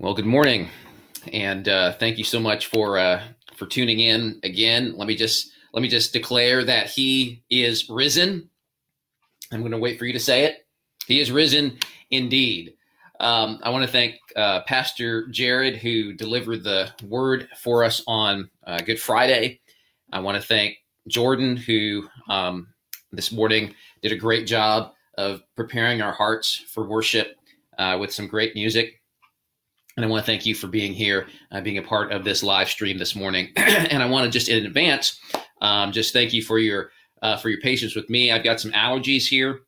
Well, good morning, and uh, thank you so much for uh, for tuning in again. Let me just let me just declare that He is risen. I'm going to wait for you to say it. He is risen indeed. Um, I want to thank uh, Pastor Jared who delivered the word for us on uh, Good Friday. I want to thank Jordan who um, this morning did a great job of preparing our hearts for worship uh, with some great music. And I want to thank you for being here, uh, being a part of this live stream this morning. and I want to just in advance, um, just thank you for your uh, for your patience with me. I've got some allergies here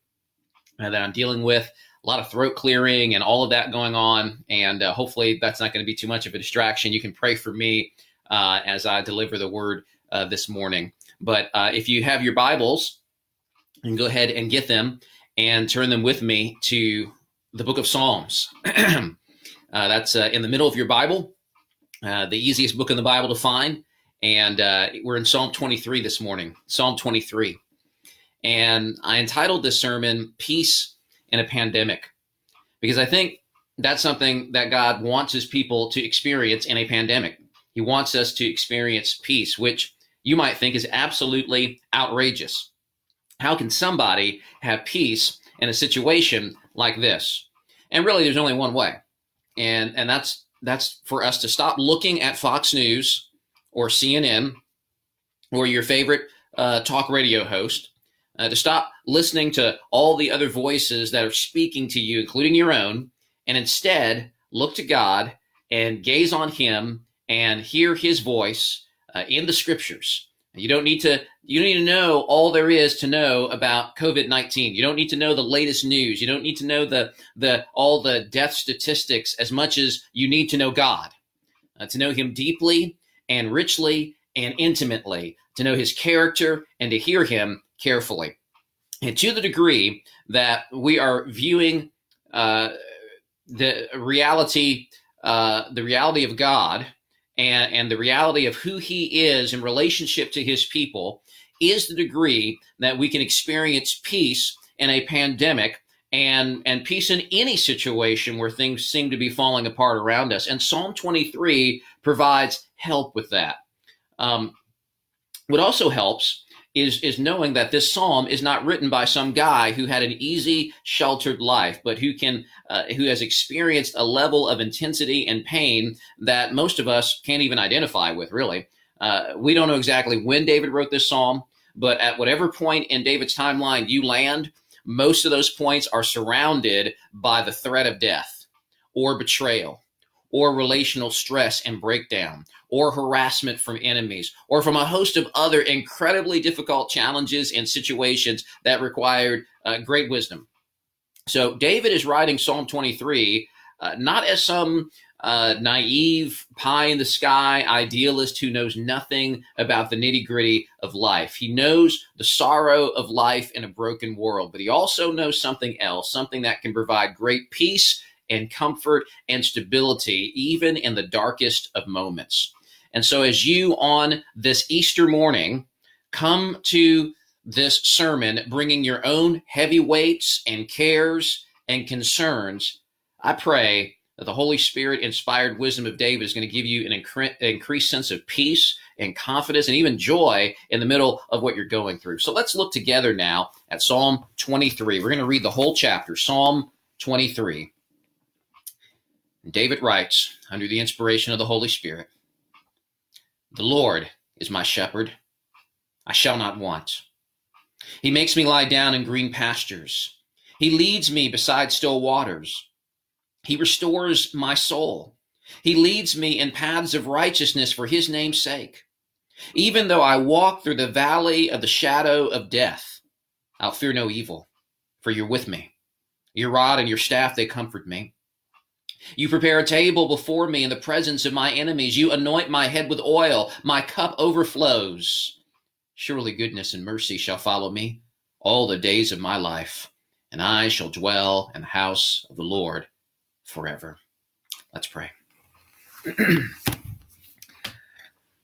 uh, that I'm dealing with, a lot of throat clearing and all of that going on. And uh, hopefully that's not going to be too much of a distraction. You can pray for me uh, as I deliver the word uh, this morning. But if you have your Bibles, you can go ahead and get them and turn them with me to the book of Psalms. Uh, that's uh, in the middle of your Bible, uh, the easiest book in the Bible to find. And uh, we're in Psalm 23 this morning, Psalm 23. And I entitled this sermon, Peace in a Pandemic, because I think that's something that God wants his people to experience in a pandemic. He wants us to experience peace, which you might think is absolutely outrageous. How can somebody have peace in a situation like this? And really, there's only one way and and that's that's for us to stop looking at Fox News or CNN or your favorite uh, talk radio host, uh, to stop listening to all the other voices that are speaking to you, including your own, and instead look to God and gaze on Him and hear His voice uh, in the Scriptures. You don't need to you don't need to know all there is to know about COVID-19. You don't need to know the latest news. You don't need to know the the all the death statistics as much as you need to know God. Uh, to know him deeply and richly and intimately, to know his character and to hear him carefully. And to the degree that we are viewing uh, the reality, uh, the reality of God and, and the reality of who he is in relationship to his people is the degree that we can experience peace in a pandemic and and peace in any situation where things seem to be falling apart around us. And Psalm 23 provides help with that. Um, what also helps is is knowing that this psalm is not written by some guy who had an easy sheltered life but who can uh, who has experienced a level of intensity and pain that most of us can't even identify with really. Uh, we don't know exactly when david wrote this psalm but at whatever point in david's timeline you land most of those points are surrounded by the threat of death or betrayal or relational stress and breakdown, or harassment from enemies, or from a host of other incredibly difficult challenges and situations that required uh, great wisdom. So, David is writing Psalm 23 uh, not as some uh, naive, pie in the sky idealist who knows nothing about the nitty gritty of life. He knows the sorrow of life in a broken world, but he also knows something else, something that can provide great peace and comfort and stability, even in the darkest of moments. And so, as you on this Easter morning come to this sermon, bringing your own heavy weights and cares and concerns, I pray that the Holy Spirit inspired wisdom of David is going to give you an incre- increased sense of peace and confidence and even joy in the middle of what you're going through. So let's look together now at Psalm 23. We're going to read the whole chapter, Psalm 23. David writes, under the inspiration of the Holy Spirit The Lord is my shepherd, I shall not want. He makes me lie down in green pastures. He leads me beside still waters. He restores my soul. He leads me in paths of righteousness for his name's sake. Even though I walk through the valley of the shadow of death, I'll fear no evil, for you're with me. Your rod and your staff, they comfort me. You prepare a table before me in the presence of my enemies. You anoint my head with oil. My cup overflows. Surely goodness and mercy shall follow me all the days of my life, and I shall dwell in the house of the Lord forever. Let's pray.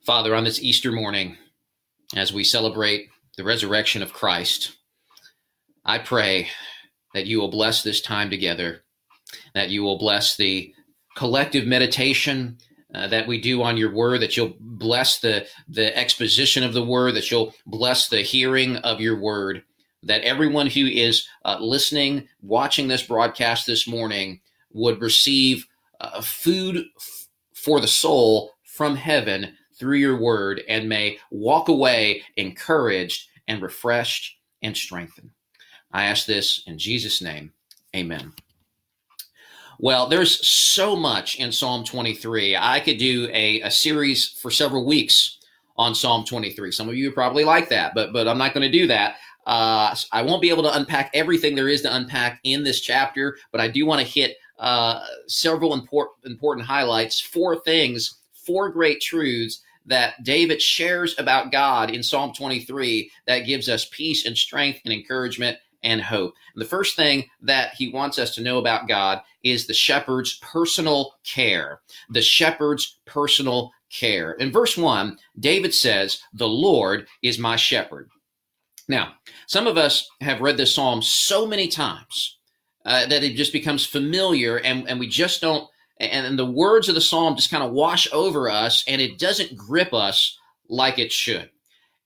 Father, on this Easter morning, as we celebrate the resurrection of Christ, I pray that you will bless this time together that you will bless the collective meditation uh, that we do on your word, that you'll bless the, the exposition of the word, that you'll bless the hearing of your word, that everyone who is uh, listening, watching this broadcast this morning would receive uh, food f- for the soul from heaven through your word and may walk away encouraged and refreshed and strengthened. I ask this in Jesus' name. Amen. Well, there's so much in Psalm 23. I could do a, a series for several weeks on Psalm 23. Some of you probably like that, but but I'm not going to do that. Uh, I won't be able to unpack everything there is to unpack in this chapter, but I do want to hit uh, several important important highlights, four things, four great truths that David shares about God in Psalm 23 that gives us peace and strength and encouragement and hope. And the first thing that he wants us to know about God is the shepherd's personal care. The shepherd's personal care. In verse 1, David says, The Lord is my shepherd. Now, some of us have read this psalm so many times uh, that it just becomes familiar and, and we just don't, and, and the words of the psalm just kind of wash over us and it doesn't grip us like it should.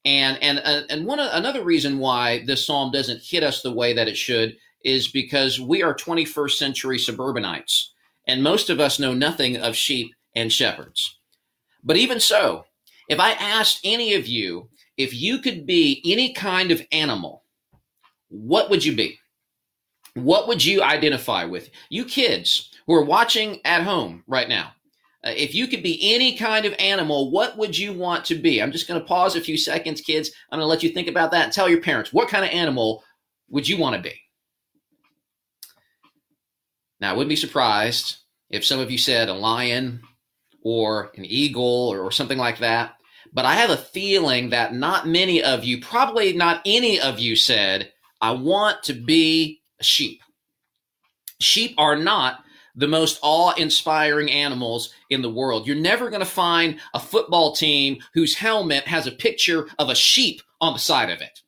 And and uh, and one another reason why this psalm doesn't hit us the way that it should is because we are 21st century suburbanites, and most of us know nothing of sheep and shepherds. But even so, if I asked any of you if you could be any kind of animal, what would you be? What would you identify with? You kids who are watching at home right now, Uh, if you could be any kind of animal, what would you want to be? I'm just going to pause a few seconds, kids. I'm going to let you think about that and tell your parents what kind of animal would you want to be? Now, I wouldn't be surprised if some of you said a lion or an eagle or, or something like that. But I have a feeling that not many of you, probably not any of you, said, I want to be a sheep. Sheep are not the most awe inspiring animals in the world. You're never going to find a football team whose helmet has a picture of a sheep on the side of it.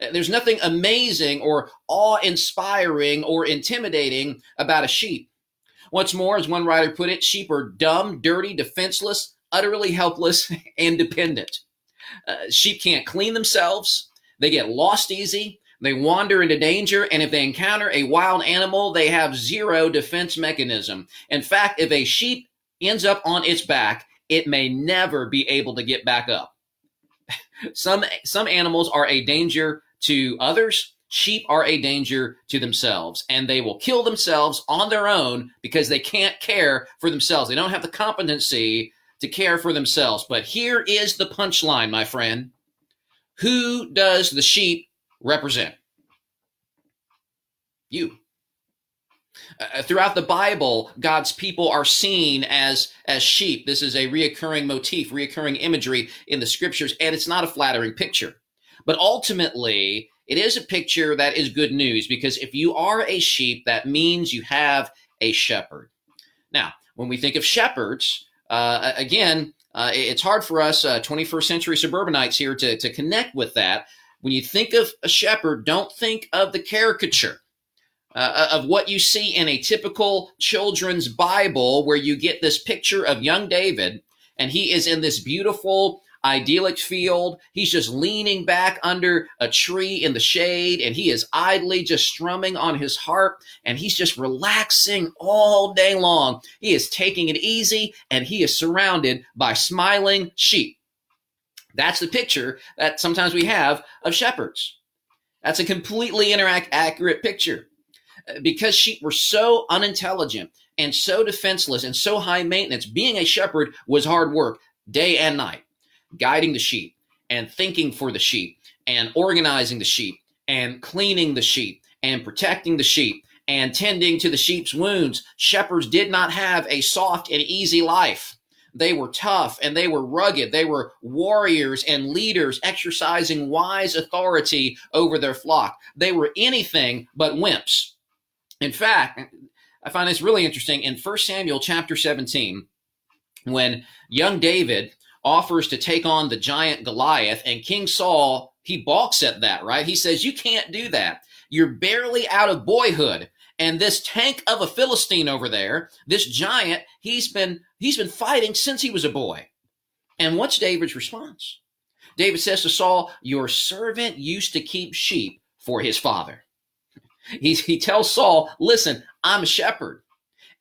Uh, there's nothing amazing or awe inspiring or intimidating about a sheep. What's more, as one writer put it, sheep are dumb, dirty, defenseless, utterly helpless, and dependent. Uh, sheep can't clean themselves. They get lost easy. They wander into danger, and if they encounter a wild animal, they have zero defense mechanism. In fact, if a sheep ends up on its back, it may never be able to get back up. some some animals are a danger to others. Sheep are a danger to themselves, and they will kill themselves on their own because they can't care for themselves. They don't have the competency to care for themselves. But here is the punchline, my friend. Who does the sheep represent? You. Uh, throughout the Bible, God's people are seen as as sheep. This is a reoccurring motif, reoccurring imagery in the scriptures, and it's not a flattering picture. But ultimately, it is a picture that is good news because if you are a sheep, that means you have a shepherd. Now, when we think of shepherds, uh, again, uh, it's hard for us, 21st uh, century suburbanites here, to, to connect with that when you think of a shepherd, don't think of the caricature. Uh, of what you see in a typical children's Bible, where you get this picture of young David, and he is in this beautiful, idyllic field. He's just leaning back under a tree in the shade, and he is idly just strumming on his harp, and he's just relaxing all day long. He is taking it easy, and he is surrounded by smiling sheep. That's the picture that sometimes we have of shepherds. That's a completely interact accurate picture. Uh, because sheep were so unintelligent and so defenseless and so high maintenance, being a shepherd was hard work day and night, guiding the sheep and thinking for the sheep and organizing the sheep and cleaning the sheep and protecting the sheep and tending to the sheep's wounds. Shepherds did not have a soft and easy life. They were tough and they were rugged. They were warriors and leaders exercising wise authority over their flock. They were anything but wimps. In fact, I find this really interesting in 1 Samuel chapter 17 when young David offers to take on the giant Goliath and King Saul he balks at that, right? He says, You can't do that. You're barely out of boyhood And this tank of a Philistine over there, this giant, he's been he's been fighting since he was a boy. And what's David's response? David says to Saul, Your servant used to keep sheep for his father. He, he tells Saul, Listen, I'm a shepherd.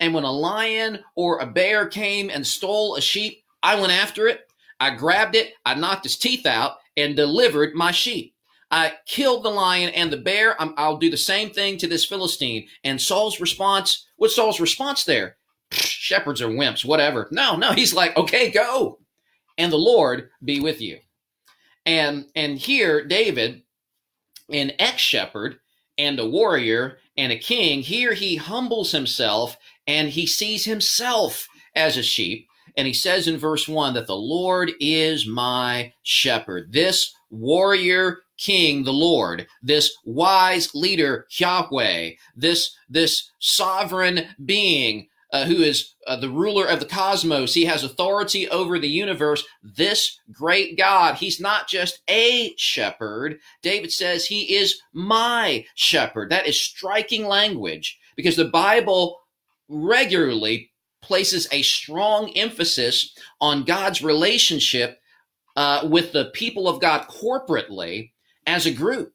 And when a lion or a bear came and stole a sheep, I went after it. I grabbed it, I knocked his teeth out, and delivered my sheep. I killed the lion and the bear. i will do the same thing to this Philistine. And Saul's response, what's Saul's response there? Shepherds are wimps, whatever. No, no, he's like, okay, go. And the Lord be with you. And and here David, an ex-shepherd and a warrior and a king, here he humbles himself and he sees himself as a sheep. And he says in verse 1 that the Lord is my shepherd. This warrior king, the Lord, this wise leader, Yahweh, this, this sovereign being, uh, who is uh, the ruler of the cosmos. He has authority over the universe. This great God, he's not just a shepherd. David says he is my shepherd. That is striking language because the Bible regularly places a strong emphasis on God's relationship uh, with the people of God corporately as a group.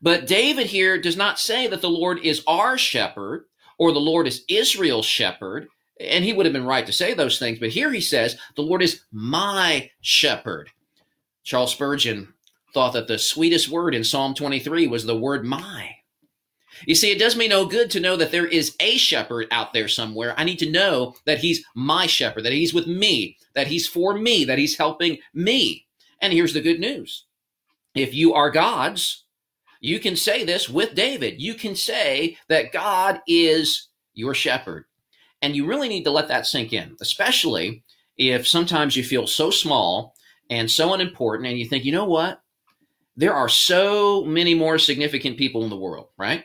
But David here does not say that the Lord is our shepherd or the Lord is Israel's shepherd. And he would have been right to say those things. But here he says, the Lord is my shepherd. Charles Spurgeon thought that the sweetest word in Psalm 23 was the word my. You see, it does me no good to know that there is a shepherd out there somewhere. I need to know that he's my shepherd, that he's with me, that he's for me, that he's helping me. And here's the good news. If you are God's, you can say this with David. You can say that God is your shepherd. And you really need to let that sink in, especially if sometimes you feel so small and so unimportant and you think, you know what? There are so many more significant people in the world, right?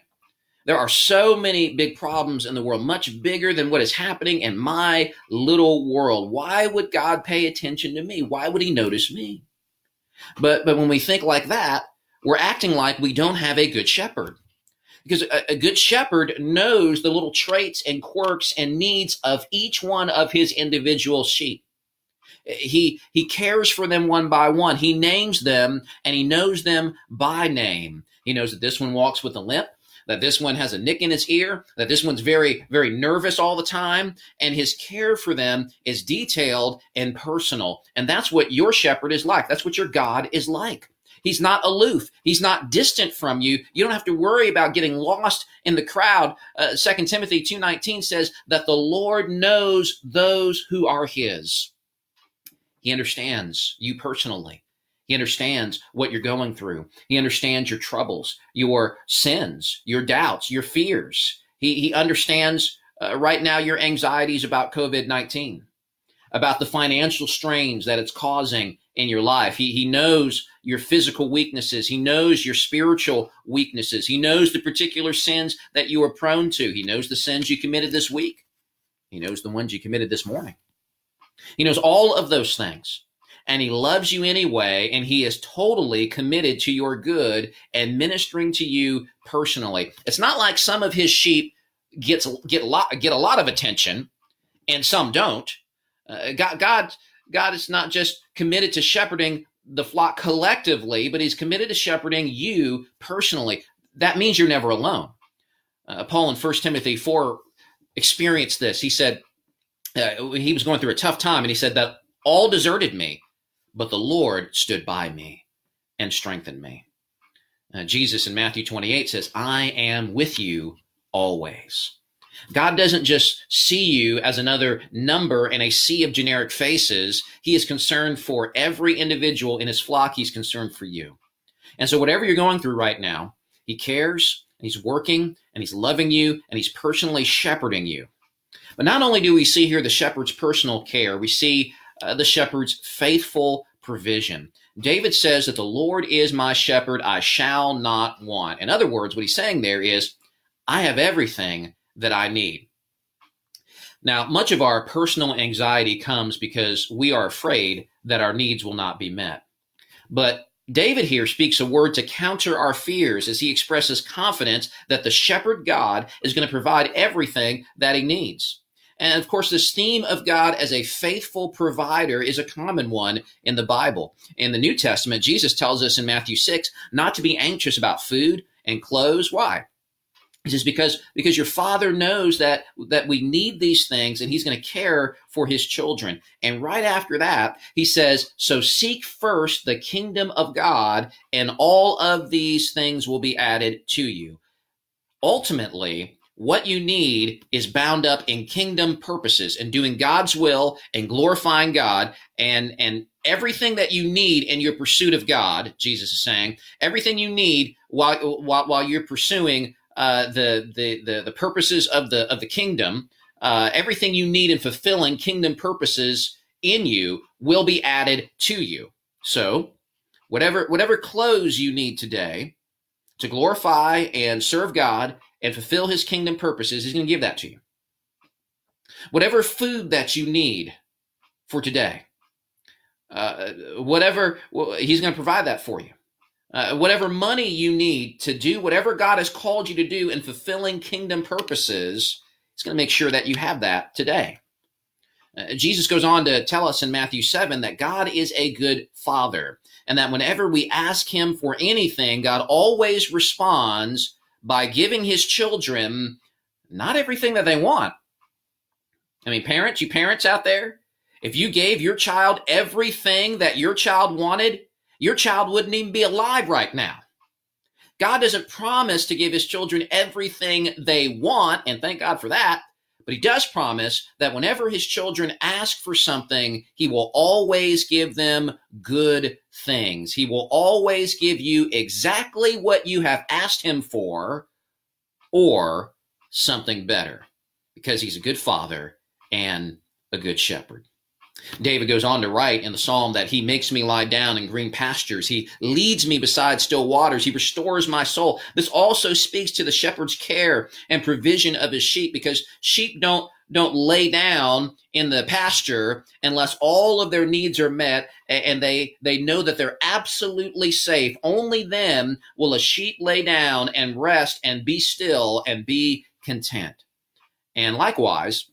There are so many big problems in the world, much bigger than what is happening in my little world. Why would God pay attention to me? Why would he notice me? But but when we think like that, we're acting like we don't have a good shepherd. Because a, a, good shepherd knows the little traits and quirks and needs of each one of his individual sheep. He, he cares for them one by one. He names them and he knows them by name. He knows that this one walks with a limp, that this one has a nick in its ear, that this one's very, very nervous all the time. And his care for them is detailed and personal. And that's what your shepherd is like. That's what your God is like. He's not aloof. He's not distant from you. You don't have to worry about getting lost in the crowd. Uh, 2 Timothy 2.19 says that the Lord knows those who are his. He understands you personally. He understands what you're going through. He understands your troubles, your sins, your doubts, your fears. He, he understands uh, right now your anxieties about COVID 19, about the financial strains that it's causing in your life. He, he knows your physical weaknesses. He knows your spiritual weaknesses. He knows the particular sins that you are prone to. He knows the sins you committed this week. He knows the ones you committed this morning. He knows all of those things. And he loves you anyway, and he is totally committed to your good and ministering to you personally. It's not like some of his sheep gets get a lot get a lot of attention, and some don't. Uh, God, God God is not just committed to shepherding the flock collectively, but he's committed to shepherding you personally. That means you're never alone. Uh, Paul in 1 Timothy 4 experienced this. He said, uh, he was going through a tough time, and he said that all deserted me, but the Lord stood by me and strengthened me. Uh, Jesus in Matthew 28 says, I am with you always. God doesn't just see you as another number in a sea of generic faces. He is concerned for every individual in his flock. He's concerned for you. And so, whatever you're going through right now, He cares, He's working, and He's loving you, and He's personally shepherding you. But not only do we see here the shepherd's personal care, we see uh, the shepherd's faithful provision. David says that the Lord is my shepherd, I shall not want. In other words, what he's saying there is, I have everything that I need. Now, much of our personal anxiety comes because we are afraid that our needs will not be met. But David here speaks a word to counter our fears as he expresses confidence that the shepherd God is going to provide everything that he needs. And of course, this theme of God as a faithful provider is a common one in the Bible. In the New Testament, Jesus tells us in Matthew 6 not to be anxious about food and clothes. Why? He says because because your father knows that that we need these things and he's going to care for his children. And right after that, he says, "So seek first the kingdom of God and all of these things will be added to you." Ultimately, what you need is bound up in kingdom purposes and doing God's will and glorifying God and and everything that you need in your pursuit of God, Jesus is saying, everything you need while while, while you're pursuing uh, the, the the the purposes of the of the kingdom, uh, everything you need in fulfilling kingdom purposes in you will be added to you. So, whatever whatever clothes you need today to glorify and serve God and fulfill His kingdom purposes, He's going to give that to you. Whatever food that you need for today, uh, whatever well, He's going to provide that for you. Uh, whatever money you need to do whatever God has called you to do in fulfilling kingdom purposes, He's going to make sure that you have that today. Uh, Jesus goes on to tell us in Matthew 7 that God is a good father, and that whenever we ask Him for anything, God always responds by giving His children not everything that they want. I mean, parents, you parents out there, if you gave your child everything that your child wanted, your child wouldn't even be alive right now. God doesn't promise to give his children everything they want, and thank God for that. But he does promise that whenever his children ask for something, he will always give them good things. He will always give you exactly what you have asked him for or something better because he's a good father and a good shepherd. David goes on to write in the psalm that he makes me lie down in green pastures. He leads me beside still waters. He restores my soul. This also speaks to the shepherd's care and provision of his sheep because sheep don't don't lay down in the pasture unless all of their needs are met and they they know that they're absolutely safe. Only then will a sheep lay down and rest and be still and be content. And likewise,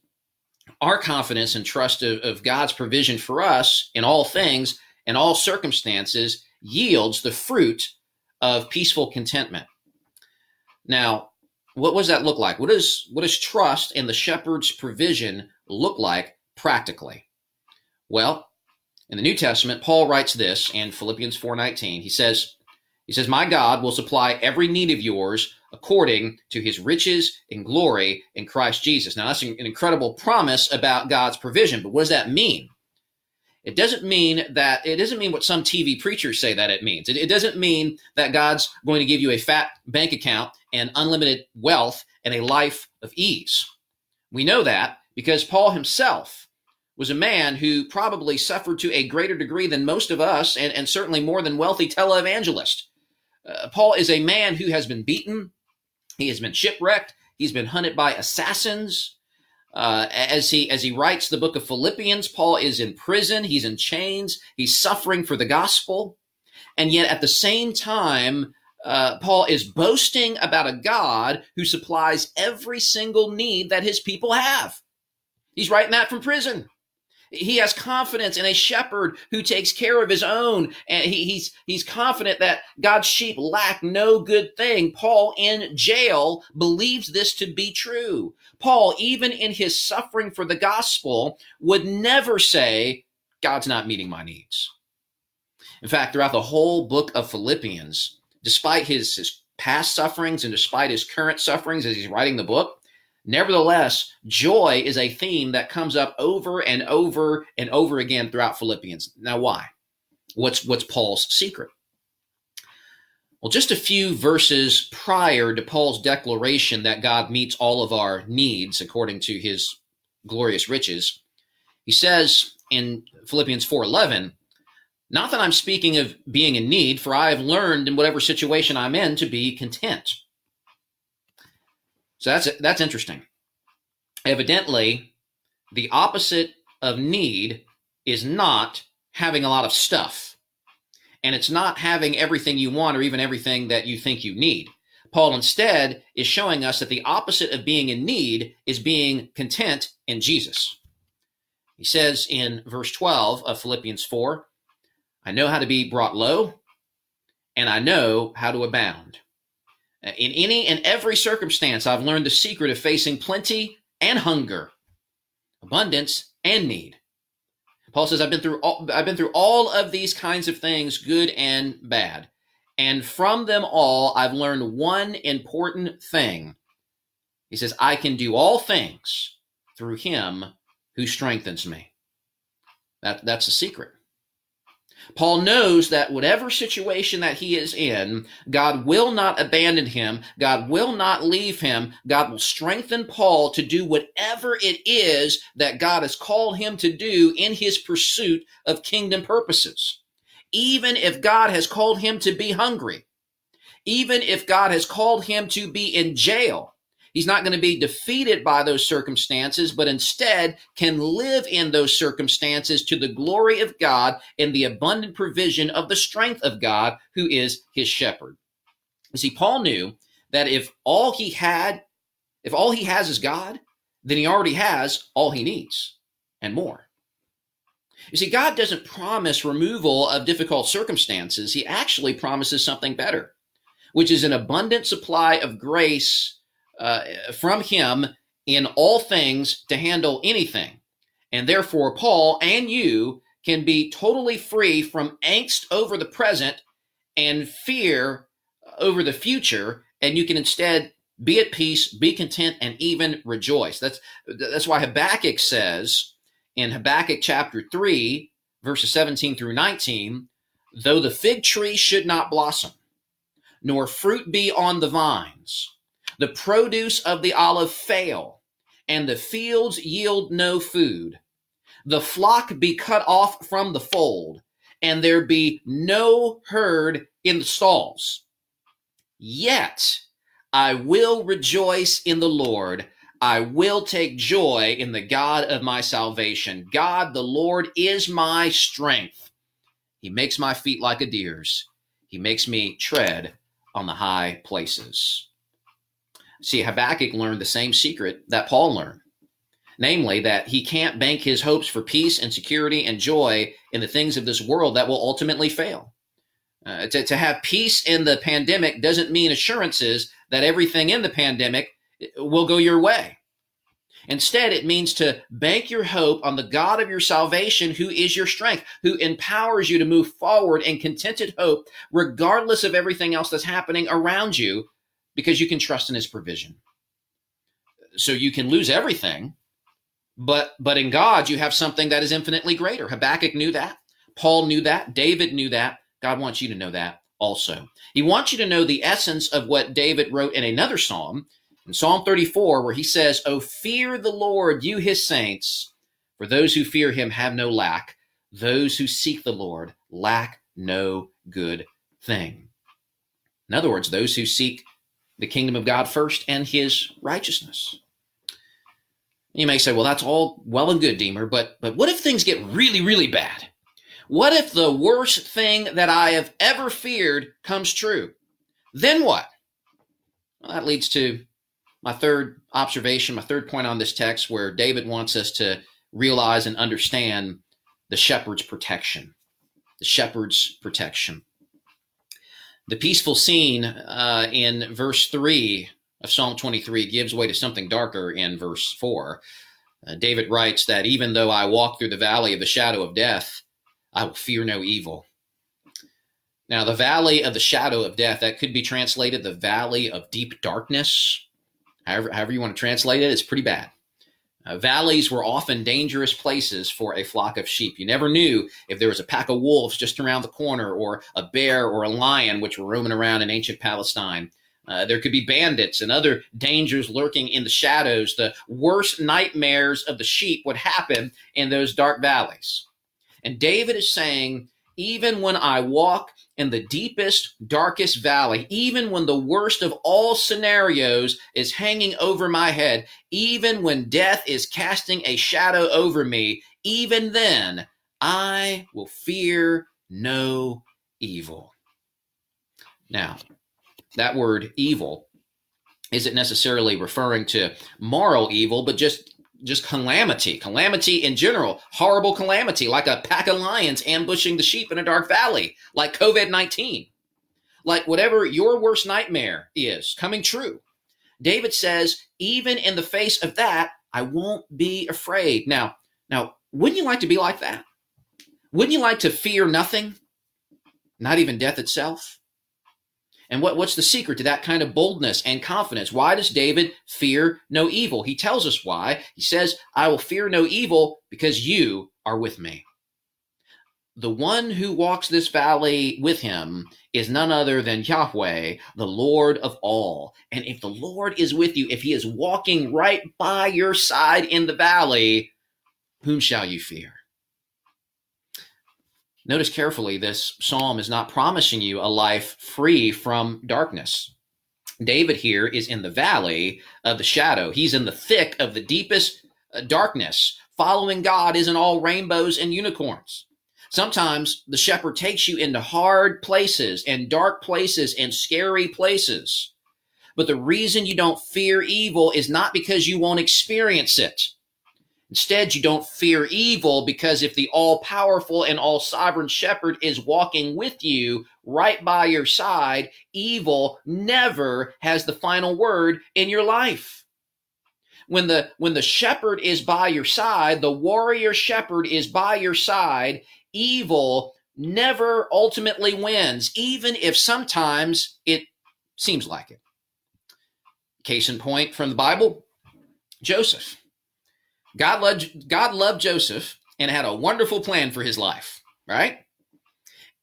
our confidence and trust of, of God's provision for us in all things and all circumstances yields the fruit of peaceful contentment. Now, what does that look like? What does what does trust in the shepherd's provision look like practically? Well, in the New Testament, Paul writes this in Philippians 4:19. He says, he says, "My God will supply every need of yours according to his riches and glory in Christ Jesus. Now, that's an incredible promise about God's provision, but what does that mean? It doesn't mean that, it doesn't mean what some TV preachers say that it means. It, it doesn't mean that God's going to give you a fat bank account and unlimited wealth and a life of ease. We know that because Paul himself was a man who probably suffered to a greater degree than most of us and, and certainly more than wealthy televangelists. Uh, Paul is a man who has been beaten, he has been shipwrecked. He's been hunted by assassins. Uh, as he as he writes the book of Philippians, Paul is in prison. He's in chains. He's suffering for the gospel, and yet at the same time, uh, Paul is boasting about a God who supplies every single need that his people have. He's writing that from prison. He has confidence in a shepherd who takes care of his own, and he, he's he's confident that God's sheep lack no good thing. Paul in jail believes this to be true. Paul, even in his suffering for the gospel, would never say, "God's not meeting my needs." In fact, throughout the whole book of Philippians, despite his, his past sufferings and despite his current sufferings as he's writing the book, Nevertheless, joy is a theme that comes up over and over and over again throughout Philippians. Now, why? What's what's Paul's secret? Well, just a few verses prior to Paul's declaration that God meets all of our needs according to his glorious riches, he says in Philippians 4:11, "Not that I'm speaking of being in need, for I have learned in whatever situation I'm in to be content." So that's that's interesting. Evidently, the opposite of need is not having a lot of stuff. and it's not having everything you want or even everything that you think you need. Paul instead is showing us that the opposite of being in need is being content in Jesus. He says in verse 12 of Philippians 4 I know how to be brought low, and I know how to abound. In any and every circumstance, I've learned the secret of facing plenty and hunger, abundance and need. Paul says, I've been through all, I've been through all of these kinds of things, good and bad. And from them all, I've learned one important thing. He says, I can do all things through him who strengthens me. That, that's the secret. Paul knows that whatever situation that he is in, God will not abandon him. God will not leave him. God will strengthen Paul to do whatever it is that God has called him to do in his pursuit of kingdom purposes. Even if God has called him to be hungry, even if God has called him to be in jail, He's not going to be defeated by those circumstances, but instead can live in those circumstances to the glory of God in the abundant provision of the strength of God, who is his shepherd. You see, Paul knew that if all he had, if all he has is God, then he already has all he needs and more. You see, God doesn't promise removal of difficult circumstances. He actually promises something better, which is an abundant supply of grace uh, from him in all things to handle anything. And therefore, Paul and you can be totally free from angst over the present and fear over the future, and you can instead be at peace, be content, and even rejoice. That's that's why Habakkuk says in Habakkuk chapter 3, verses 17 through 19, though the fig tree should not blossom, nor fruit be on the vines, the produce of the olive fail, and the fields yield no food. The flock be cut off from the fold, and there be no herd in the stalls. Yet I will rejoice in the Lord. I will take joy in the God of my salvation. God, the Lord, is my strength. He makes my feet like a deer's. He makes me tread on the high places. See, Habakkuk learned the same secret that Paul learned namely, that he can't bank his hopes for peace and security and joy in the things of this world that will ultimately fail. Uh, to, to have peace in the pandemic doesn't mean assurances that everything in the pandemic will go your way. Instead, it means to bank your hope on the God of your salvation, who is your strength, who empowers you to move forward in contented hope, regardless of everything else that's happening around you, because you can trust in his provision. So you can lose everything, but but in God you have something that is infinitely greater. Habakkuk knew that. Paul knew that. David knew that. God wants you to know that also. He wants you to know the essence of what David wrote in another psalm, in Psalm 34, where he says, Oh, fear the Lord, you his saints, for those who fear him have no lack. Those who seek the Lord lack no good thing. In other words, those who seek the kingdom of God first and his righteousness. You may say, well, that's all well and good, Demer, but, but what if things get really, really bad? What if the worst thing that I have ever feared comes true? Then what? Well, that leads to my third observation, my third point on this text, where David wants us to realize and understand the shepherd's protection. The shepherd's protection. The peaceful scene uh, in verse 3 of Psalm 23 gives way to something darker in verse 4. Uh, David writes that even though I walk through the valley of the shadow of death, I will fear no evil. Now, the valley of the shadow of death, that could be translated the valley of deep darkness. However, however you want to translate it, it's pretty bad. Uh, valleys were often dangerous places for a flock of sheep. You never knew if there was a pack of wolves just around the corner, or a bear or a lion, which were roaming around in ancient Palestine. Uh, there could be bandits and other dangers lurking in the shadows. The worst nightmares of the sheep would happen in those dark valleys. And David is saying, even when I walk in the deepest, darkest valley, even when the worst of all scenarios is hanging over my head, even when death is casting a shadow over me, even then I will fear no evil. Now, that word evil isn't necessarily referring to moral evil, but just just calamity, calamity in general, horrible calamity, like a pack of lions ambushing the sheep in a dark valley, like COVID 19, like whatever your worst nightmare is coming true. David says, even in the face of that, I won't be afraid. Now, now, wouldn't you like to be like that? Wouldn't you like to fear nothing? Not even death itself? And what, what's the secret to that kind of boldness and confidence? Why does David fear no evil? He tells us why. He says, I will fear no evil because you are with me. The one who walks this valley with him is none other than Yahweh, the Lord of all. And if the Lord is with you, if he is walking right by your side in the valley, whom shall you fear? Notice carefully, this psalm is not promising you a life free from darkness. David here is in the valley of the shadow. He's in the thick of the deepest uh, darkness. Following God isn't all rainbows and unicorns. Sometimes the shepherd takes you into hard places and dark places and scary places. But the reason you don't fear evil is not because you won't experience it. Instead, you don't fear evil because if the all powerful and all sovereign shepherd is walking with you right by your side, evil never has the final word in your life. When the, when the shepherd is by your side, the warrior shepherd is by your side, evil never ultimately wins, even if sometimes it seems like it. Case in point from the Bible, Joseph. God loved God loved Joseph and had a wonderful plan for his life, right?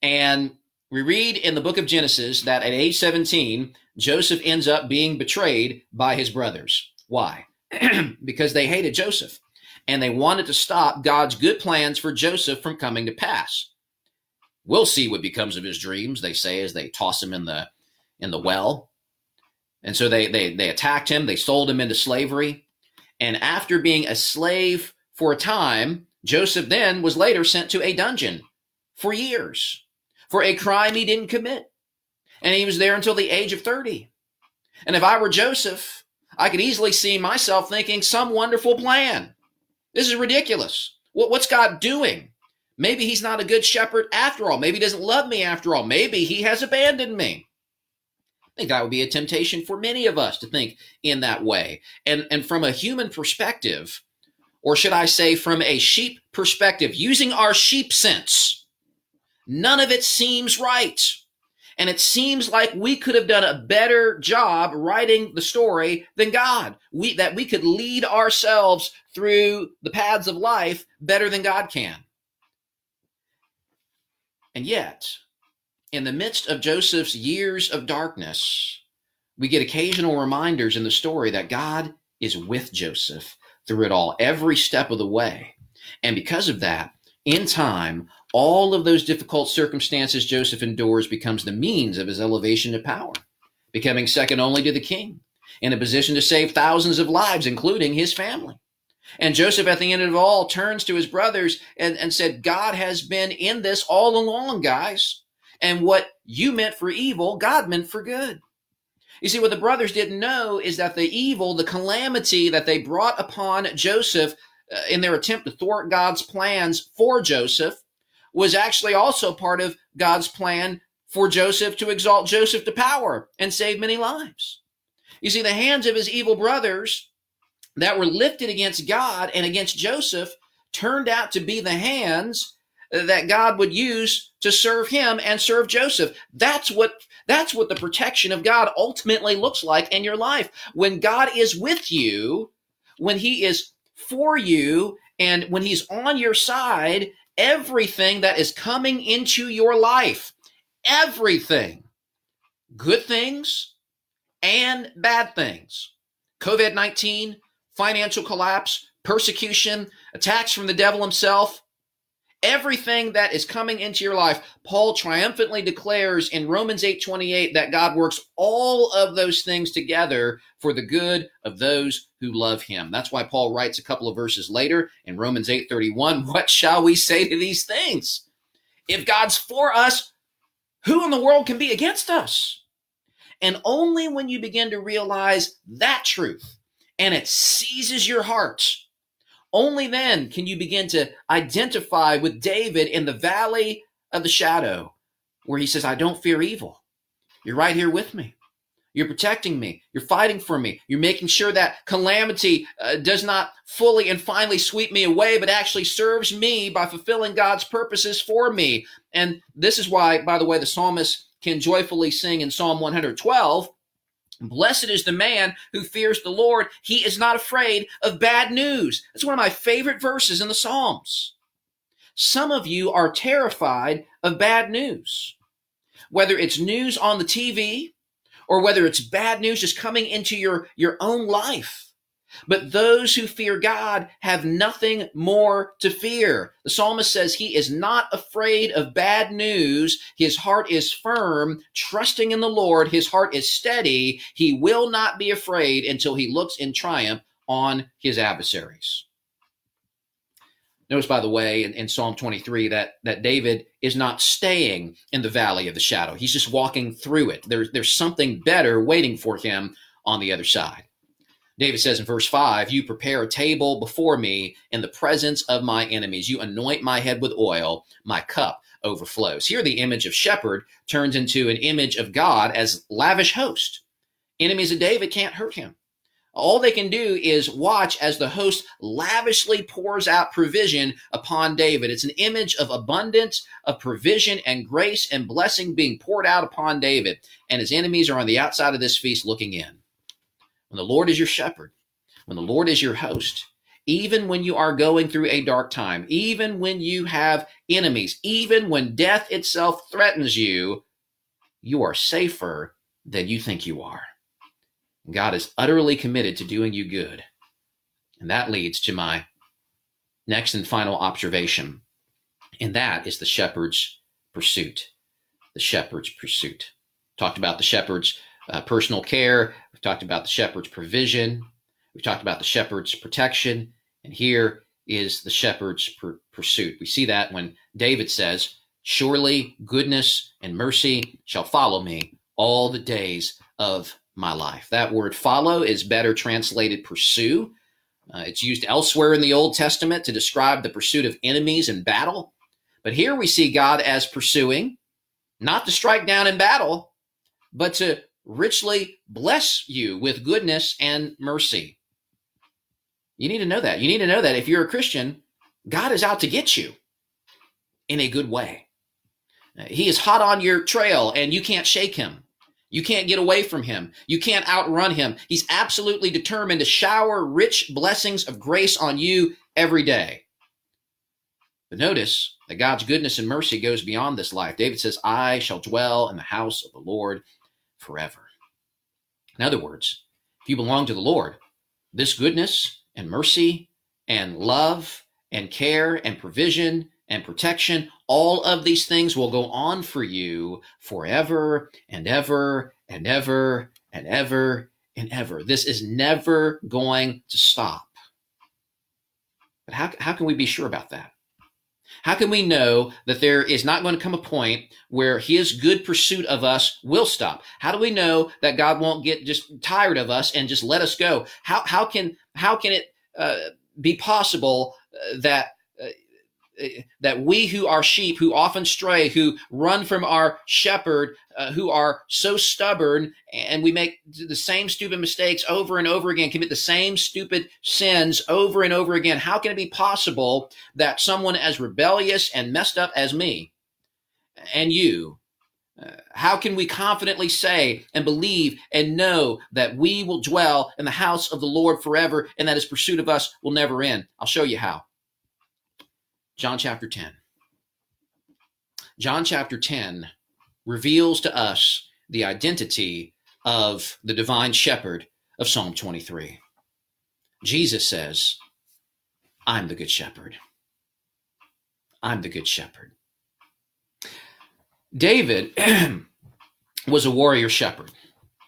And we read in the book of Genesis that at age 17, Joseph ends up being betrayed by his brothers. Why? because they hated Joseph and they wanted to stop God's good plans for Joseph from coming to pass. We'll see what becomes of his dreams, they say as they toss him in the in the well. And so they they they attacked him, they sold him into slavery. And after being a slave for a time, Joseph then was later sent to a dungeon for years for a crime he didn't commit. And he was there until the age of 30. And if I were Joseph, I could easily see myself thinking some wonderful plan. This is ridiculous. What's God doing? Maybe he's not a good shepherd after all. Maybe he doesn't love me after all. Maybe he has abandoned me. I think that would be a temptation for many of us to think in that way. And, and from a human perspective, or should I say from a sheep perspective, using our sheep sense, none of it seems right. And it seems like we could have done a better job writing the story than God. We, that we could lead ourselves through the paths of life better than God can. And yet, in the midst of Joseph's years of darkness, we get occasional reminders in the story that God is with Joseph through it all, every step of the way. And because of that, in time, all of those difficult circumstances Joseph endures becomes the means of his elevation to power, becoming second only to the king, in a position to save thousands of lives, including his family. And Joseph, at the end of all, turns to his brothers and, and said, God has been in this all along, guys. And what you meant for evil, God meant for good. You see, what the brothers didn't know is that the evil, the calamity that they brought upon Joseph uh, in their attempt to thwart God's plans for Joseph was actually also part of God's plan for Joseph to exalt Joseph to power and save many lives. You see, the hands of his evil brothers that were lifted against God and against Joseph turned out to be the hands that God would use to serve him and serve Joseph. That's what that's what the protection of God ultimately looks like in your life. When God is with you, when he is for you and when he's on your side, everything that is coming into your life, everything, good things and bad things. COVID-19, financial collapse, persecution, attacks from the devil himself, everything that is coming into your life paul triumphantly declares in romans 8:28 that god works all of those things together for the good of those who love him that's why paul writes a couple of verses later in romans 8:31 what shall we say to these things if god's for us who in the world can be against us? And only when you begin to realize that truth and it seizes your heart, only then can you begin to identify with David in the valley of the shadow where he says, I don't fear evil. You're right here with me. You're protecting me. You're fighting for me. You're making sure that calamity uh, does not fully and finally sweep me away, but actually serves me by fulfilling God's purposes for me. And this is why, by the way, the psalmist can joyfully sing in Psalm 112 Blessed is the man who fears the Lord. He is not afraid of bad news. That's one of my favorite verses in the Psalms. Some of you are terrified of bad news, whether it's news on the TV or whether it's bad news just coming into your, your own life. But those who fear God have nothing more to fear. The psalmist says he is not afraid of bad news. His heart is firm, trusting in the Lord. His heart is steady. He will not be afraid until he looks in triumph on his adversaries. Notice, by the way, in, in, Psalm 23 that, that David is not staying in the valley of the shadow. He's just walking through it. There's, there's something better waiting for him on the other side. David says in verse 5 You prepare a table before me in the presence of my enemies. You anoint my head with oil, my cup overflows. Here, the image of shepherd turns into an image of God as lavish host. Enemies of David can't hurt him. All they can do is watch as the host lavishly pours out provision upon David. It's an image of abundance, of provision and grace and blessing being poured out upon David. And his enemies are on the outside of this feast looking in. When the Lord is your shepherd, when the Lord is your host, even when you are going through a dark time, even when you have enemies, even when death itself threatens you, you are safer than you think you are. God is utterly committed to doing you good. And that leads to my next and final observation. And that is the shepherd's pursuit. The shepherd's pursuit. Talked about the shepherd's uh, personal care. We've talked about the shepherd's provision. We've talked about the shepherd's protection. And here is the shepherd's pursuit. We see that when David says, Surely goodness and mercy shall follow me all the days of my life. That word follow is better translated pursue. Uh, it's used elsewhere in the Old Testament to describe the pursuit of enemies in battle. But here we see God as pursuing, not to strike down in battle, but to richly bless you with goodness and mercy. You need to know that. You need to know that if you're a Christian, God is out to get you in a good way. He is hot on your trail and you can't shake him. You can't get away from him. You can't outrun him. He's absolutely determined to shower rich blessings of grace on you every day. But notice that God's goodness and mercy goes beyond this life. David says, I shall dwell in the house of the Lord forever. In other words, if you belong to the Lord, this goodness and mercy and love and care and provision and protection, all of these things will go on for you forever and ever and ever and ever and ever. This is never going to stop. But how, how can we be sure about that? How can we know that there is not going to come a point where his good pursuit of us will stop? How do we know that God won't get just tired of us and just let us go? How, how can, how can it uh, be possible uh, that that we who are sheep, who often stray, who run from our shepherd, uh, who are so stubborn, and we make the same stupid mistakes over and over again, commit the same stupid sins over and over again. How can it be possible that someone as rebellious and messed up as me and you? Uh, how can we confidently say and believe and know that we will dwell in the house of the Lord forever and that his pursuit of us will never end? I'll show you how. John chapter 10. John chapter 10 reveals to us the identity of the divine shepherd of Psalm 23. Jesus says, I'm the good shepherd. I'm the good shepherd. David was a warrior shepherd,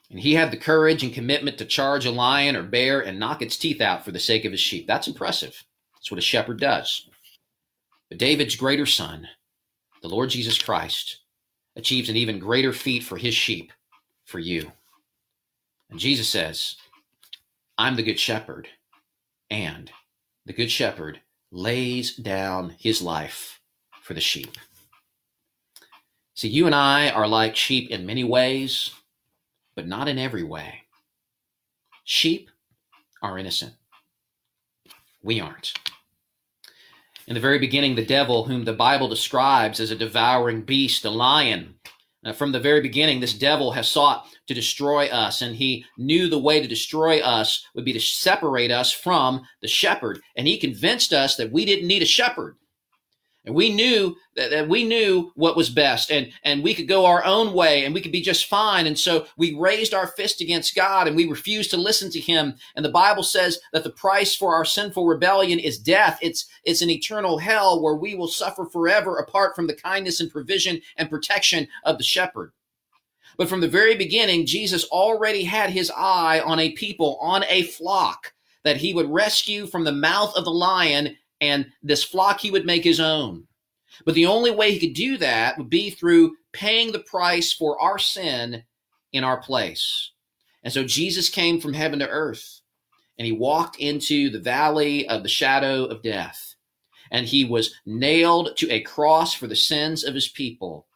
and he had the courage and commitment to charge a lion or bear and knock its teeth out for the sake of his sheep. That's impressive. That's what a shepherd does. But David's greater son, the Lord Jesus Christ, achieves an even greater feat for his sheep, for you. And Jesus says, I'm the good shepherd, and the good shepherd lays down his life for the sheep. See, you and I are like sheep in many ways, but not in every way. Sheep are innocent. We aren't. In the very beginning, the devil, whom the Bible describes as a devouring beast, a lion, uh, from the very beginning, this devil has sought to destroy us, and he knew the way to destroy us would be to separate us from the shepherd. And he convinced us that we didn't need a shepherd. And we knew that, that, we knew what was best and, and we could go our own way and we could be just fine. And so we raised our fist against God and we refused to listen to him. And the Bible says that the price for our sinful rebellion is death. It's, it's an eternal hell where we will suffer forever apart from the kindness and provision and protection of the shepherd. But from the very beginning, Jesus already had his eye on a people, on a flock that he would rescue from the mouth of the lion and this flock he would make his own. But the only way he could do that would be through paying the price for our sin in our place. And so Jesus came from heaven to earth and he walked into the valley of the shadow of death. And he was nailed to a cross for the sins of his people.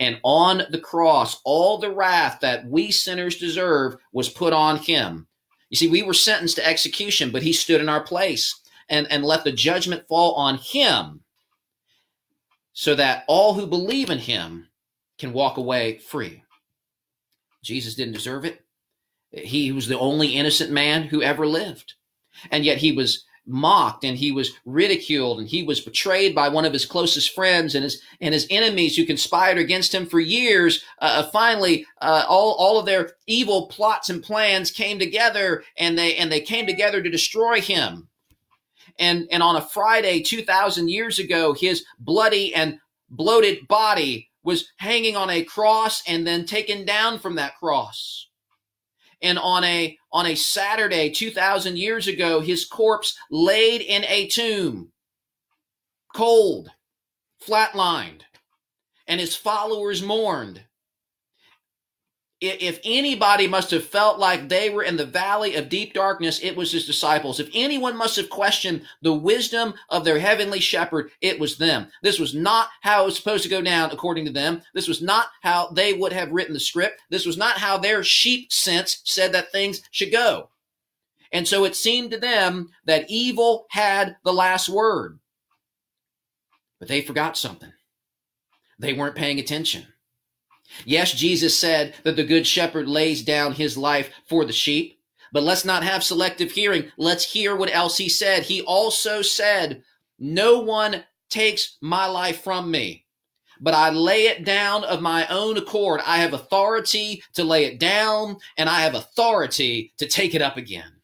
And on the cross, all the wrath that we sinners deserve was put on him. You see, we were sentenced to execution, but he stood in our place and, and let the judgment fall on him so that all who believe in him can walk away free. Jesus didn't deserve it. He was the only innocent man who ever lived. And yet he was mocked and he was ridiculed and he was betrayed by one of his closest friends and his and his enemies who conspired against him for years uh, uh finally uh, all all of their evil plots and plans came together and they and they came together to destroy him and, and on a Friday 2,000 years ago, his bloody and bloated body was hanging on a cross and then taken down from that cross. And on a, on a Saturday 2,000 years ago, his corpse laid in a tomb, cold, flatlined, and his followers mourned if anybody must have felt like they were in the valley of deep darkness, it was his disciples. If anyone must have questioned the wisdom of their heavenly shepherd, it was them. This was not how it was supposed to go down according to them. This was not how they would have written the script. This was not how their sheep sense said that things should go. And so it seemed to them that evil had the last word. But they forgot something. They weren't paying attention. Yes, Jesus said that the good shepherd lays down his life for the sheep, but let's not have selective hearing. Let's hear what else he said. He also said, No one takes my life from me, but I lay it down of my own accord. I have authority to lay it down, and I have authority to take it up again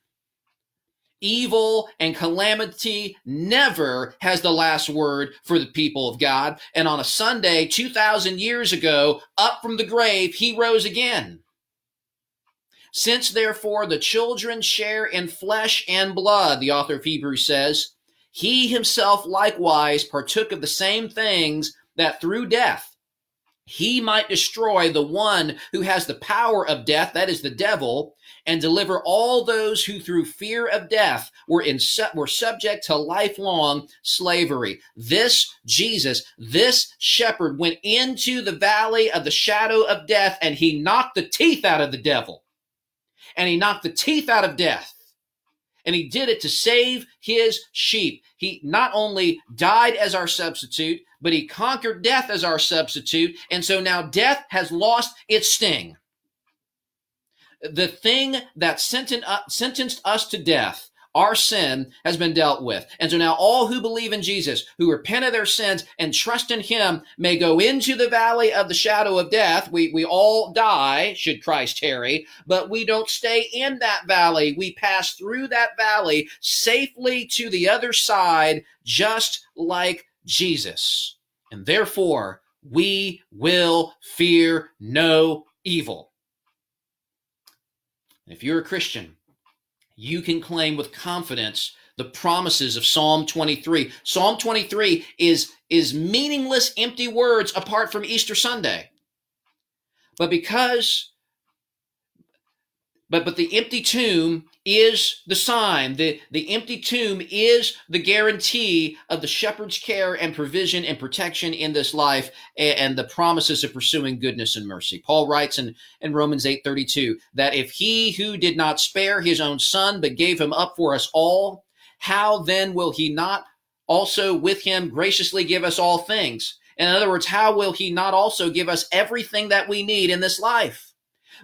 evil and calamity never has the last word for the people of God. And on a Sunday, 2,000 years ago, up from the grave, he rose again. Since therefore the children share in flesh and blood, the author of Hebrews says, he himself likewise partook of the same things that through death he might destroy the one who has the power of death, that is the devil, and deliver all those who through fear of death were in were subject to lifelong slavery. This Jesus, this shepherd went into the valley of the shadow of death and he knocked the teeth out of the devil. And he knocked the teeth out of death. And he did it to save his sheep. He not only died as our substitute, but he conquered death as our substitute. And so now death has lost its sting the thing that uh, sentenced us to death, our sin, has been dealt with. And so now all who believe in Jesus, who repent of their sins and trust in him, may go into the valley of the shadow of death. We, we all die, should Christ tarry, but we don't stay in that valley. We pass through that valley safely to the other side, just like Jesus. And therefore, we will fear no evil. If you're a Christian, you can claim with confidence the promises of Psalm 23. Psalm 23 is, is meaningless, empty words apart from Easter Sunday. but because but but the empty tomb is the sign. The the empty tomb is the guarantee of the shepherd's care and provision and protection in this life and, and the promises of pursuing goodness and mercy. Paul writes in, in romans 8.32 that if he who did not spare his own son but gave him up for us all how then will he not also with him graciously give us all things? In other words how will he not also give us everything that we need in this life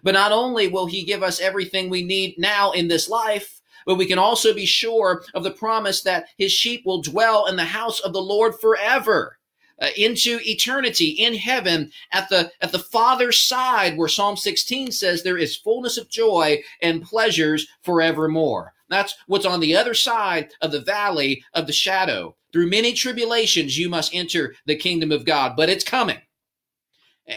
but not only will he give us everything we need now in this life, but we can also be sure of the promise that his sheep will dwell in the house of the Lord forever. Uh, into eternity in heaven at the at the father's side where psalm 16 says there is fullness of joy and pleasures forevermore that's what's on the other side of the valley of the shadow through many tribulations you must enter the kingdom of god but it's coming eh,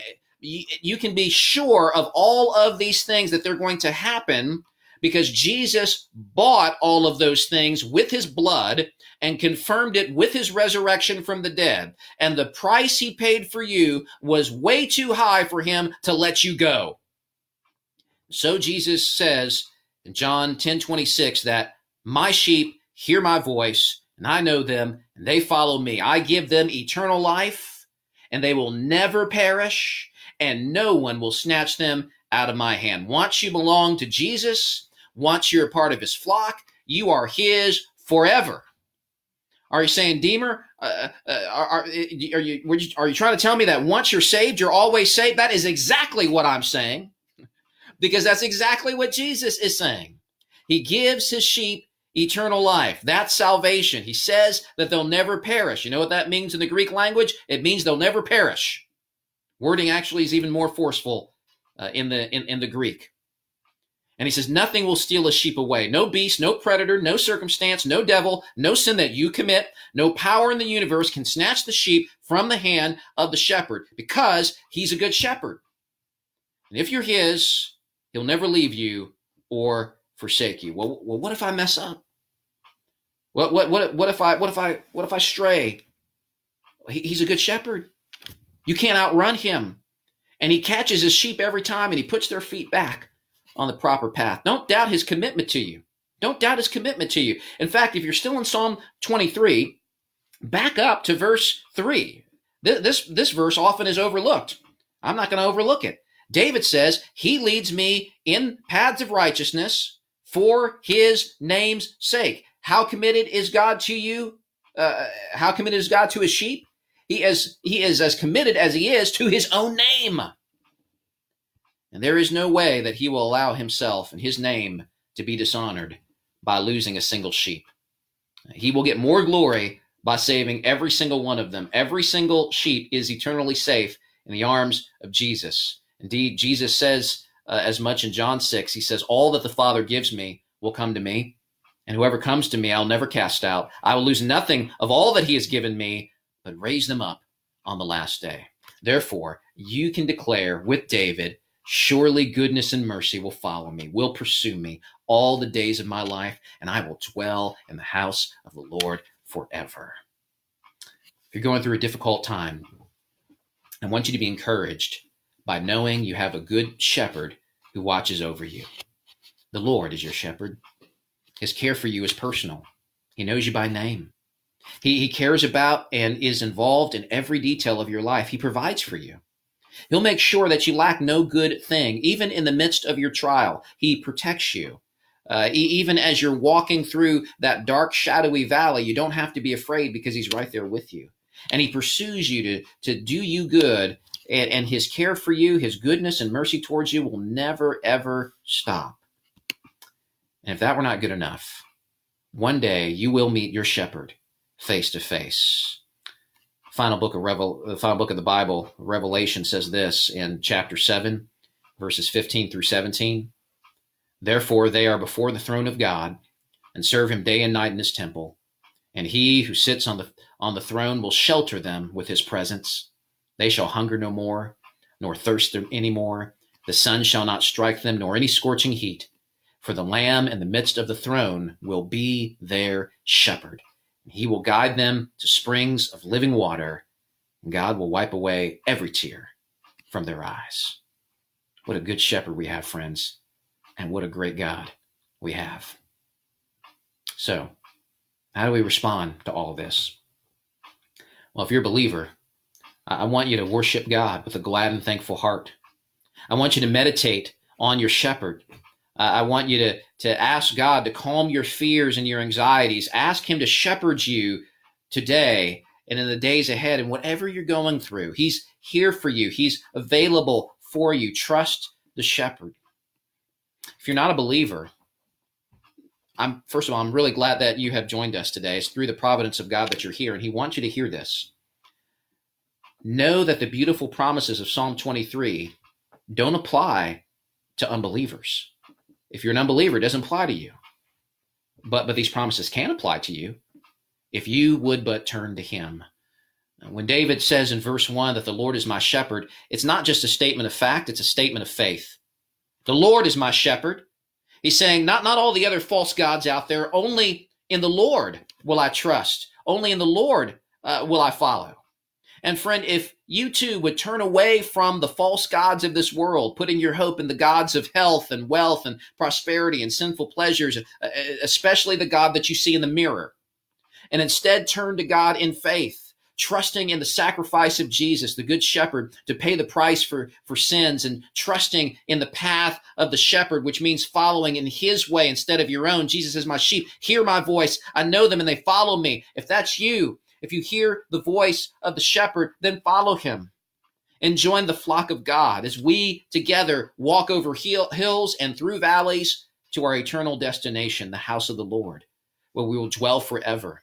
you, you can be sure of all of these things that they're going to happen because Jesus bought all of those things with his blood and confirmed it with his resurrection from the dead. And the price he paid for you was way too high for him to let you go. So Jesus says in John 10 26 that my sheep hear my voice, and I know them, and they follow me. I give them eternal life, and they will never perish, and no one will snatch them out of my hand. Once you belong to Jesus, once you're a part of his flock, you are his forever. Are you saying, Demer? Uh, uh, are, are, are, you, are you trying to tell me that once you're saved, you're always saved? That is exactly what I'm saying, because that's exactly what Jesus is saying. He gives his sheep eternal life. That's salvation. He says that they'll never perish. You know what that means in the Greek language? It means they'll never perish. Wording actually is even more forceful uh, in the in, in the Greek. And he says, Nothing will steal a sheep away. No beast, no predator, no circumstance, no devil, no sin that you commit, no power in the universe can snatch the sheep from the hand of the shepherd because he's a good shepherd. And if you're his, he'll never leave you or forsake you. Well, well what if I mess up? What, what, what, what if I, what if I, what if I stray? He, he's a good shepherd. You can't outrun him. And he catches his sheep every time and he puts their feet back on the proper path. Don't doubt his commitment to you. Don't doubt his commitment to you. In fact, if you're still in Psalm 23, back up to verse 3. This, this, this verse often is overlooked. I'm not going to overlook it. David says, He leads me in paths of righteousness for his name's sake. How committed is God to you? Uh, how committed is God to his sheep? He is, he is as committed as he is to his own name. And there is no way that he will allow himself and his name to be dishonored by losing a single sheep. He will get more glory by saving every single one of them. Every single sheep is eternally safe in the arms of Jesus. Indeed, Jesus says uh, as much in John 6. He says, All that the Father gives me will come to me, and whoever comes to me, I'll never cast out. I will lose nothing of all that he has given me, but raise them up on the last day. Therefore, you can declare with David, Surely goodness and mercy will follow me, will pursue me all the days of my life, and I will dwell in the house of the Lord forever. If you're going through a difficult time, I want you to be encouraged by knowing you have a good shepherd who watches over you. The Lord is your shepherd. His care for you is personal. He knows you by name. He, he cares about and is involved in every detail of your life. He provides for you. He'll make sure that you lack no good thing, even in the midst of your trial. He protects you. Uh, even as you're walking through that dark, shadowy valley, you don't have to be afraid because he's right there with you. And he pursues you to, to do you good, and, and his care for you, his goodness and mercy towards you will never, ever stop. And if that were not good enough, one day you will meet your shepherd face to face. Final book of Revel, the final book of the Bible, Revelation says this in chapter seven, verses fifteen through seventeen. Therefore, they are before the throne of God, and serve Him day and night in His temple. And He who sits on the on the throne will shelter them with His presence. They shall hunger no more, nor thirst any more. The sun shall not strike them, nor any scorching heat. For the Lamb in the midst of the throne will be their shepherd he will guide them to springs of living water, and God will wipe away every tear from their eyes. What a good shepherd we have, friends, and what a great God we have. So, how do we respond to all this? Well, if you're a believer, I want you to worship God with a glad and thankful heart. I want you to meditate on your shepherd. I want you to, to ask God to calm your fears and your anxieties. Ask Him to shepherd you today and in the days ahead and whatever you're going through. He's here for you, He's available for you. Trust the shepherd. If you're not a believer, I'm first of all, I'm really glad that you have joined us today. It's through the providence of God that you're here, and He wants you to hear this. Know that the beautiful promises of Psalm 23 don't apply to unbelievers. If you're an unbeliever, it doesn't apply to you. But but these promises can apply to you if you would but turn to him. When David says in verse 1 that the Lord is my shepherd, it's not just a statement of fact, it's a statement of faith. The Lord is my shepherd. He's saying, not, not all the other false gods out there, only in the Lord will I trust. Only in the Lord uh, will I follow. And friend, if you too would turn away from the false gods of this world, putting your hope in the gods of health and wealth and prosperity and sinful pleasures, uh, especially the God that you see in the mirror, and instead turn to God in faith, trusting in the sacrifice of Jesus, the good shepherd, to pay the price for, for sins and trusting in the path of the shepherd, which means following in his way instead of your own. Jesus is my sheep. Hear my voice. I know them and they follow me. If that's you, if you hear the voice of the shepherd, then follow him and join the flock of God as we together walk over hills and through valleys to our eternal destination, the house of the Lord, where we will dwell forever.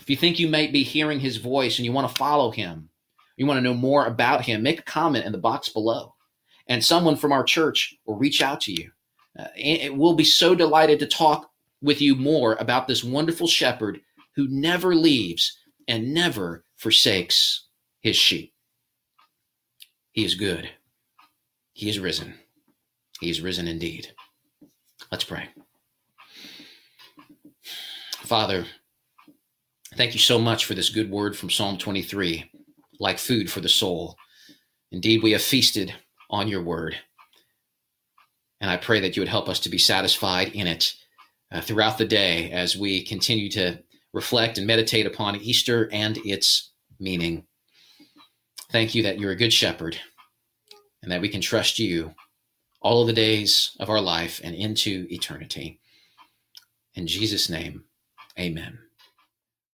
If you think you might be hearing his voice and you want to follow him, you want to know more about him, make a comment in the box below. And someone from our church will reach out to you. Uh, we'll be so delighted to talk with you more about this wonderful shepherd who never leaves and never forsakes his sheep. He is good. He is risen. He is risen indeed. Let's pray. Father, thank you so much for this good word from Psalm 23, like food for the soul. Indeed, we have feasted on your word. And I pray that you would help us to be satisfied in it uh, throughout the day as we continue to reflect and meditate upon Easter and its meaning. Thank you that you're a good shepherd and that we can trust you all of the days of our life and into eternity. In Jesus' name, amen.